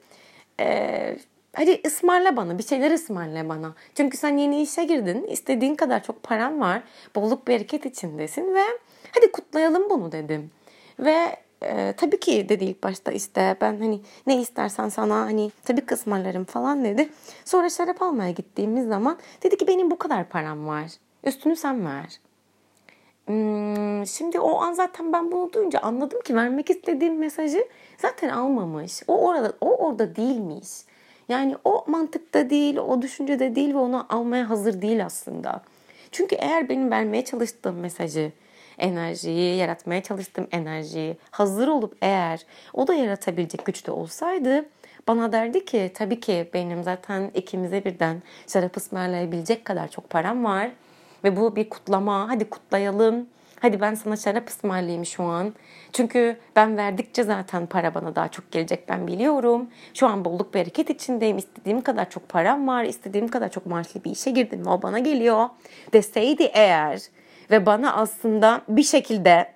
Ee, hadi ısmarla bana bir şeyler ısmarla bana. Çünkü sen yeni işe girdin. istediğin kadar çok paran var. Bolluk bereket içindesin ve hadi kutlayalım bunu dedim. Ve e, tabii ki dedi ilk başta işte ben hani ne istersen sana hani tabii kısmarlarım falan dedi. Sonra şarap almaya gittiğimiz zaman dedi ki benim bu kadar param var. Üstünü sen ver. Hmm, şimdi o an zaten ben bunu duyunca anladım ki vermek istediğim mesajı zaten almamış. O orada o orada değilmiş. Yani o mantıkta değil, o düşüncede değil ve onu almaya hazır değil aslında. Çünkü eğer benim vermeye çalıştığım mesajı enerjiyi, yaratmaya çalıştığım enerjiyi hazır olup eğer o da yaratabilecek güçte olsaydı bana derdi ki tabii ki benim zaten ikimize birden şarap ısmarlayabilecek kadar çok param var. Ve bu bir kutlama. Hadi kutlayalım. Hadi ben sana şarap ısmarlayayım şu an. Çünkü ben verdikçe zaten para bana daha çok gelecek ben biliyorum. Şu an bolluk bereket içindeyim. İstediğim kadar çok param var. İstediğim kadar çok maaşlı bir işe girdim. O bana geliyor. Deseydi eğer ve bana aslında bir şekilde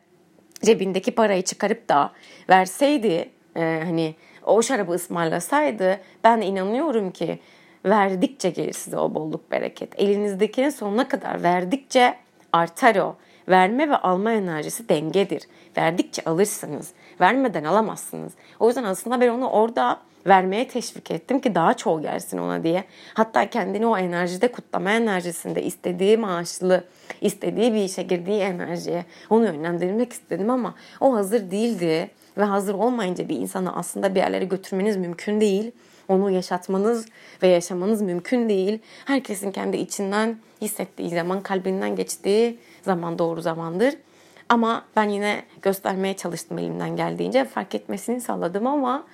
cebindeki parayı çıkarıp da verseydi e, hani o şarabı ısmarlasaydı ben inanıyorum ki verdikçe gelir size o bolluk bereket. Elinizdekinin sonuna kadar verdikçe artar o. Verme ve alma enerjisi dengedir. Verdikçe alırsınız. Vermeden alamazsınız. O yüzden aslında ben onu orada vermeye teşvik ettim ki daha çoğu gelsin ona diye. Hatta kendini o enerjide kutlama enerjisinde istediği maaşlı, istediği bir işe girdiği enerjiye onu yönlendirmek istedim ama o hazır değildi ve hazır olmayınca bir insanı aslında bir yerlere götürmeniz mümkün değil. Onu yaşatmanız ve yaşamanız mümkün değil. Herkesin kendi içinden hissettiği zaman, kalbinden geçtiği zaman doğru zamandır. Ama ben yine göstermeye çalıştım elimden geldiğince. Fark etmesini sağladım ama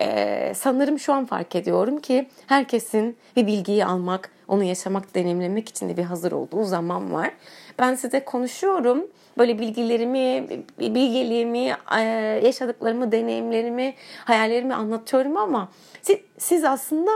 ee, sanırım şu an fark ediyorum ki herkesin bir bilgiyi almak, onu yaşamak, deneyimlemek için de bir hazır olduğu zaman var. Ben size konuşuyorum. Böyle bilgilerimi, bilgeliğimi, e, yaşadıklarımı, deneyimlerimi, hayallerimi anlatıyorum ama siz, siz aslında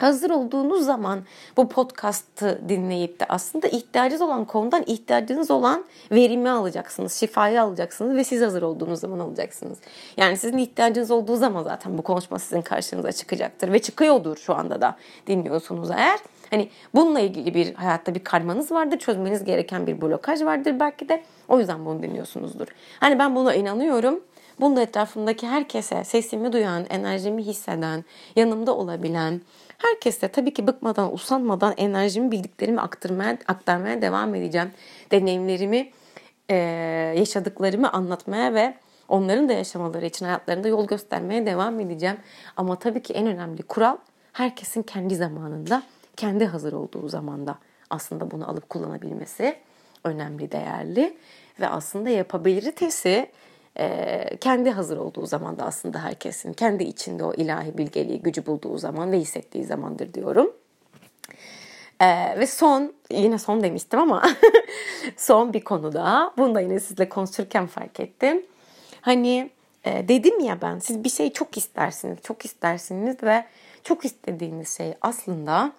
hazır olduğunuz zaman bu podcast'ı dinleyip de aslında ihtiyacınız olan konudan ihtiyacınız olan verimi alacaksınız, şifayı alacaksınız ve siz hazır olduğunuz zaman alacaksınız. Yani sizin ihtiyacınız olduğu zaman zaten bu konuşma sizin karşınıza çıkacaktır ve çıkıyordur şu anda da dinliyorsunuz eğer. Hani bununla ilgili bir hayatta bir karmanız vardır, çözmeniz gereken bir blokaj vardır belki de. O yüzden bunu dinliyorsunuzdur. Hani ben buna inanıyorum. Bunda etrafımdaki herkese sesimi duyan, enerjimi hisseden, yanımda olabilen, herkese tabii ki bıkmadan, usanmadan enerjimi, bildiklerimi aktarmaya, aktarmaya devam edeceğim. Deneyimlerimi, yaşadıklarımı anlatmaya ve onların da yaşamaları için hayatlarında yol göstermeye devam edeceğim. Ama tabii ki en önemli kural herkesin kendi zamanında, kendi hazır olduğu zamanda aslında bunu alıp kullanabilmesi önemli, değerli ve aslında yapabiliritesi e, kendi hazır olduğu zaman da aslında herkesin kendi içinde o ilahi bilgeliği, gücü bulduğu zaman ve hissettiği zamandır diyorum. Ee, ve son, yine son demiştim ama (laughs) son bir konuda, bunu da yine sizle konuşurken fark ettim. Hani e, dedim ya ben, siz bir şey çok istersiniz, çok istersiniz ve çok istediğiniz şey aslında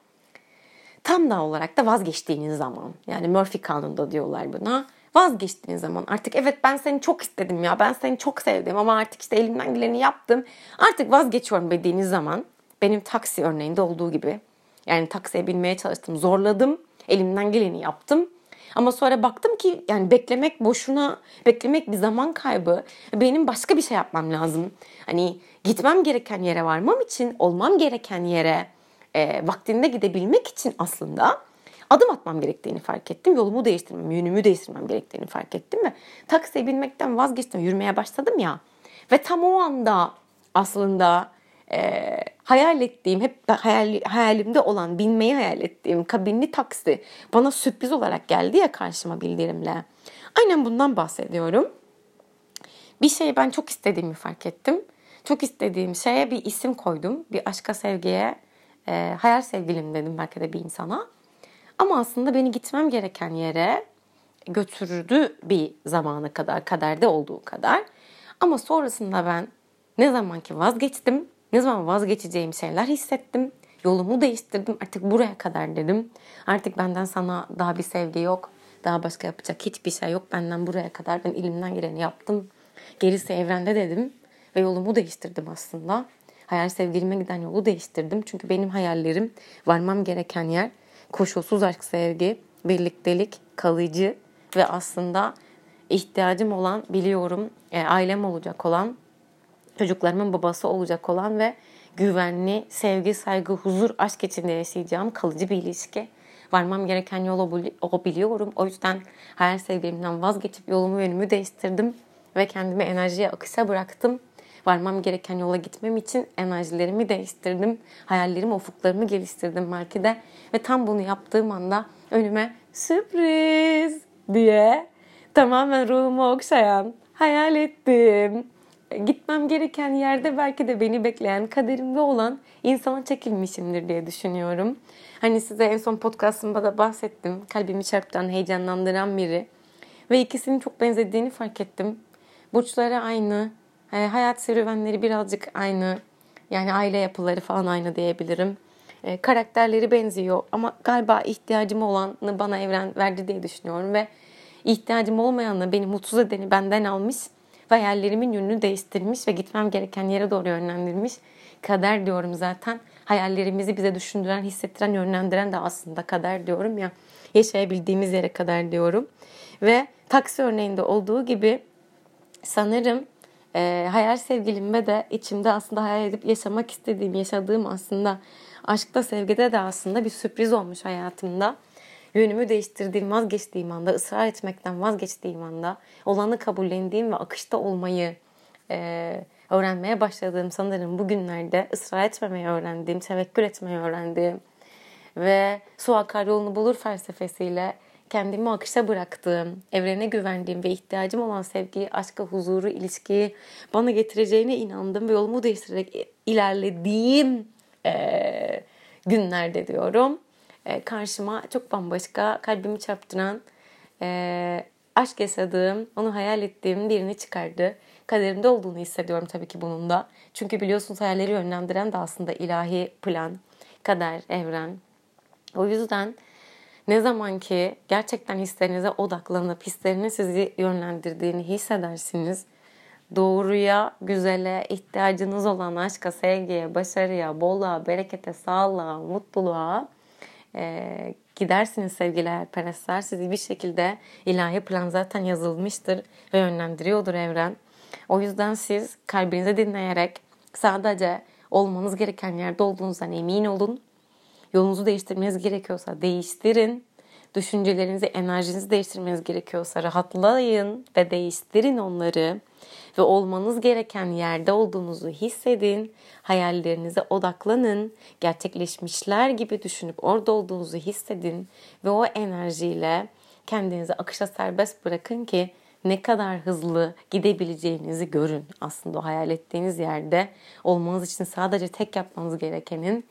tam da olarak da vazgeçtiğiniz zaman. Yani Murphy kanununda diyorlar buna vazgeçtiğiniz zaman artık evet ben seni çok istedim ya ben seni çok sevdim ama artık işte elimden geleni yaptım artık vazgeçiyorum dediğiniz zaman benim taksi örneğinde olduğu gibi yani taksiye binmeye çalıştım zorladım elimden geleni yaptım ama sonra baktım ki yani beklemek boşuna, beklemek bir zaman kaybı. Benim başka bir şey yapmam lazım. Hani gitmem gereken yere varmam için, olmam gereken yere e, vaktinde gidebilmek için aslında adım atmam gerektiğini fark ettim. Yolumu değiştirmem, yönümü değiştirmem gerektiğini fark ettim ve taksiye binmekten vazgeçtim. Yürümeye başladım ya. Ve tam o anda aslında e, hayal ettiğim, hep hayal, hayalimde olan, binmeyi hayal ettiğim kabinli taksi bana sürpriz olarak geldi ya karşıma bildirimle. Aynen bundan bahsediyorum. Bir şeyi ben çok istediğimi fark ettim. Çok istediğim şeye bir isim koydum. Bir aşka sevgiye, e, hayal sevgilim dedim belki de bir insana. Ama aslında beni gitmem gereken yere götürdü bir zamana kadar, kaderde olduğu kadar. Ama sonrasında ben ne zaman ki vazgeçtim, Ne zaman vazgeçeceğim şeyler hissettim. Yolumu değiştirdim. Artık buraya kadar dedim. Artık benden sana daha bir sevgi yok. Daha başka yapacak hiçbir şey yok. Benden buraya kadar ben elimden geleni yaptım. Gerisi evrende dedim. Ve yolumu değiştirdim aslında. Hayal sevgilime giden yolu değiştirdim. Çünkü benim hayallerim varmam gereken yer koşulsuz aşk sevgi, birliktelik, kalıcı ve aslında ihtiyacım olan biliyorum e, ailem olacak olan çocuklarımın babası olacak olan ve güvenli, sevgi, saygı, huzur, aşk içinde yaşayacağım kalıcı bir ilişki. Varmam gereken yol o biliyorum. O yüzden hayal sevgilimden vazgeçip yolumu yönümü değiştirdim ve kendimi enerjiye akışa bıraktım. Varmam gereken yola gitmem için enerjilerimi değiştirdim. Hayallerimi, ufuklarımı geliştirdim belki de. Ve tam bunu yaptığım anda önüme sürpriz diye tamamen ruhumu okşayan hayal ettim gitmem gereken yerde belki de beni bekleyen kaderimde olan insana çekilmişimdir diye düşünüyorum. Hani size en son podcastımda da bahsettim. Kalbimi çarptan heyecanlandıran biri. Ve ikisinin çok benzediğini fark ettim. Burçları aynı. E, hayat serüvenleri birazcık aynı. Yani aile yapıları falan aynı diyebilirim. E, karakterleri benziyor ama galiba ihtiyacım olanı bana evren verdi diye düşünüyorum ve ihtiyacım olmayanı beni mutsuz edeni benden almış ve hayallerimin yönünü değiştirmiş ve gitmem gereken yere doğru yönlendirmiş. Kader diyorum zaten. Hayallerimizi bize düşündüren, hissettiren, yönlendiren de aslında kader diyorum ya. Yaşayabildiğimiz yere kadar diyorum. Ve taksi örneğinde olduğu gibi sanırım e, hayal sevgilimde de içimde aslında hayal edip yaşamak istediğim, yaşadığım aslında aşkta, sevgide de aslında bir sürpriz olmuş hayatımda. Yönümü değiştirdiğim, vazgeçtiğim anda, ısrar etmekten vazgeçtiğim anda, olanı kabullendiğim ve akışta olmayı e, öğrenmeye başladığım sanırım bugünlerde ısrar etmemeyi öğrendiğim, tevekkül etmeyi öğrendiğim ve su akar yolunu bulur felsefesiyle kendimi akışa bıraktığım, evrene güvendiğim ve ihtiyacım olan sevgiyi, aşkı, huzuru, ilişkiyi bana getireceğine inandığım ve yolumu değiştirerek ilerlediğim e, günlerde diyorum e, karşıma çok bambaşka, kalbimi çarptıran, e, aşk yaşadığım, onu hayal ettiğim birini çıkardı. Kaderimde olduğunu hissediyorum tabii ki bunun da. Çünkü biliyorsunuz hayalleri yönlendiren de aslında ilahi plan, kader, evren. O yüzden ne zaman ki gerçekten hislerinize odaklanıp hislerinin sizi yönlendirdiğini hissedersiniz, doğruya, güzele, ihtiyacınız olan aşka, sevgiye, başarıya, bolluğa, berekete, sağlığa, mutluluğa e, gidersiniz sevgili hayalperestler. Sizi bir şekilde ilahi plan zaten yazılmıştır ve yönlendiriyordur evren. O yüzden siz kalbinize dinleyerek sadece olmanız gereken yerde olduğunuzdan emin olun. Yolunuzu değiştirmeniz gerekiyorsa değiştirin. Düşüncelerinizi, enerjinizi değiştirmeniz gerekiyorsa rahatlayın ve değiştirin onları ve olmanız gereken yerde olduğunuzu hissedin. Hayallerinize odaklanın. Gerçekleşmişler gibi düşünüp orada olduğunuzu hissedin ve o enerjiyle kendinizi akışa serbest bırakın ki ne kadar hızlı gidebileceğinizi görün. Aslında o hayal ettiğiniz yerde olmanız için sadece tek yapmanız gerekenin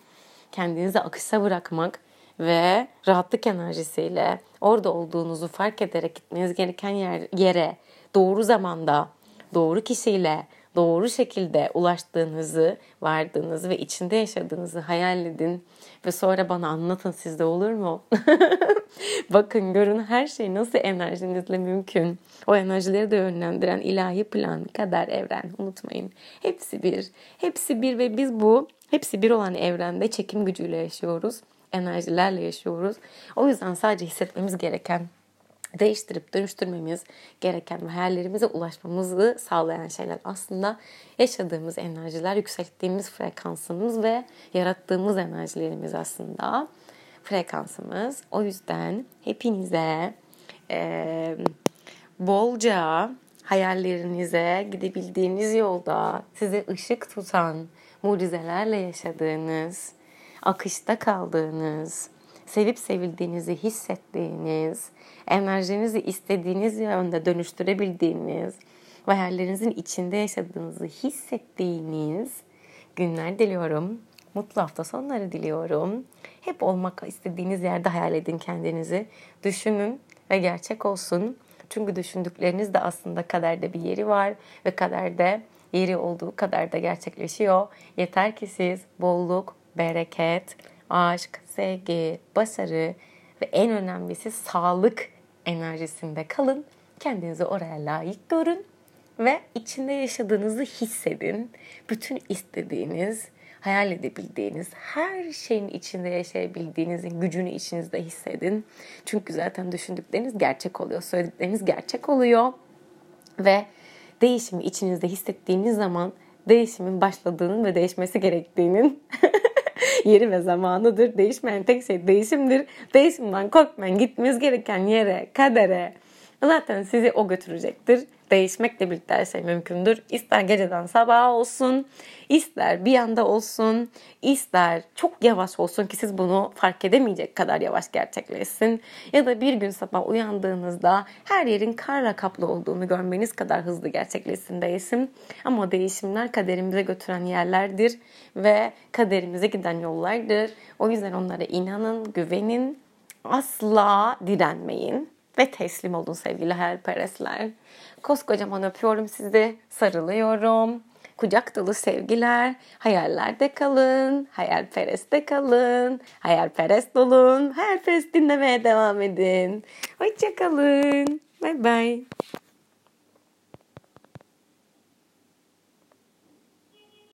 kendinizi akışa bırakmak ve rahatlık enerjisiyle orada olduğunuzu fark ederek gitmeniz gereken yer, yere doğru zamanda doğru kişiyle doğru şekilde ulaştığınızı, vardığınızı ve içinde yaşadığınızı hayal edin ve sonra bana anlatın sizde olur mu? (laughs) Bakın görün her şey nasıl enerjinizle mümkün. O enerjileri de yönlendiren ilahi plan, kader, evren unutmayın. Hepsi bir. Hepsi bir ve biz bu hepsi bir olan evrende çekim gücüyle yaşıyoruz. Enerjilerle yaşıyoruz. O yüzden sadece hissetmemiz gereken değiştirip dönüştürmemiz gereken ve hayallerimize ulaşmamızı sağlayan şeyler aslında yaşadığımız enerjiler, yükselttiğimiz frekansımız ve yarattığımız enerjilerimiz aslında frekansımız. O yüzden hepinize e, bolca hayallerinize gidebildiğiniz yolda size ışık tutan mucizelerle yaşadığınız, akışta kaldığınız, sevip sevildiğinizi hissettiğiniz, enerjinizi istediğiniz yönde dönüştürebildiğiniz ve hayallerinizin içinde yaşadığınızı hissettiğiniz günler diliyorum. Mutlu hafta sonları diliyorum. Hep olmak istediğiniz yerde hayal edin kendinizi. Düşünün ve gerçek olsun. Çünkü düşündükleriniz de aslında kaderde bir yeri var ve kaderde yeri olduğu kadar da gerçekleşiyor. Yeter ki siz bolluk, bereket, aşk, sevgi, başarı ve en önemlisi sağlık enerjisinde kalın. Kendinizi oraya layık görün ve içinde yaşadığınızı hissedin. Bütün istediğiniz, hayal edebildiğiniz, her şeyin içinde yaşayabildiğinizin gücünü içinizde hissedin. Çünkü zaten düşündükleriniz gerçek oluyor, söyledikleriniz gerçek oluyor. Ve değişimi içinizde hissettiğiniz zaman değişimin başladığının ve değişmesi gerektiğinin (laughs) yeri ve zamanıdır. Değişmeyen tek şey değişimdir. Değişimden korkmayın. Gitmeniz gereken yere, kadere zaten sizi o götürecektir değişmekle birlikte her şey mümkündür. İster geceden sabah olsun, ister bir anda olsun, ister çok yavaş olsun ki siz bunu fark edemeyecek kadar yavaş gerçekleşsin. Ya da bir gün sabah uyandığınızda her yerin karla kaplı olduğunu görmeniz kadar hızlı gerçekleşsin değişim. Ama değişimler kaderimize götüren yerlerdir ve kaderimize giden yollardır. O yüzden onlara inanın, güvenin, asla direnmeyin ve teslim olun sevgili hayalperestler. Koskocaman öpüyorum sizi, sarılıyorum. Kucak dolu sevgiler, hayallerde kalın, hayalpereste kalın, hayalperest olun, hayalperest dinlemeye devam edin. Hoşçakalın, bye bye.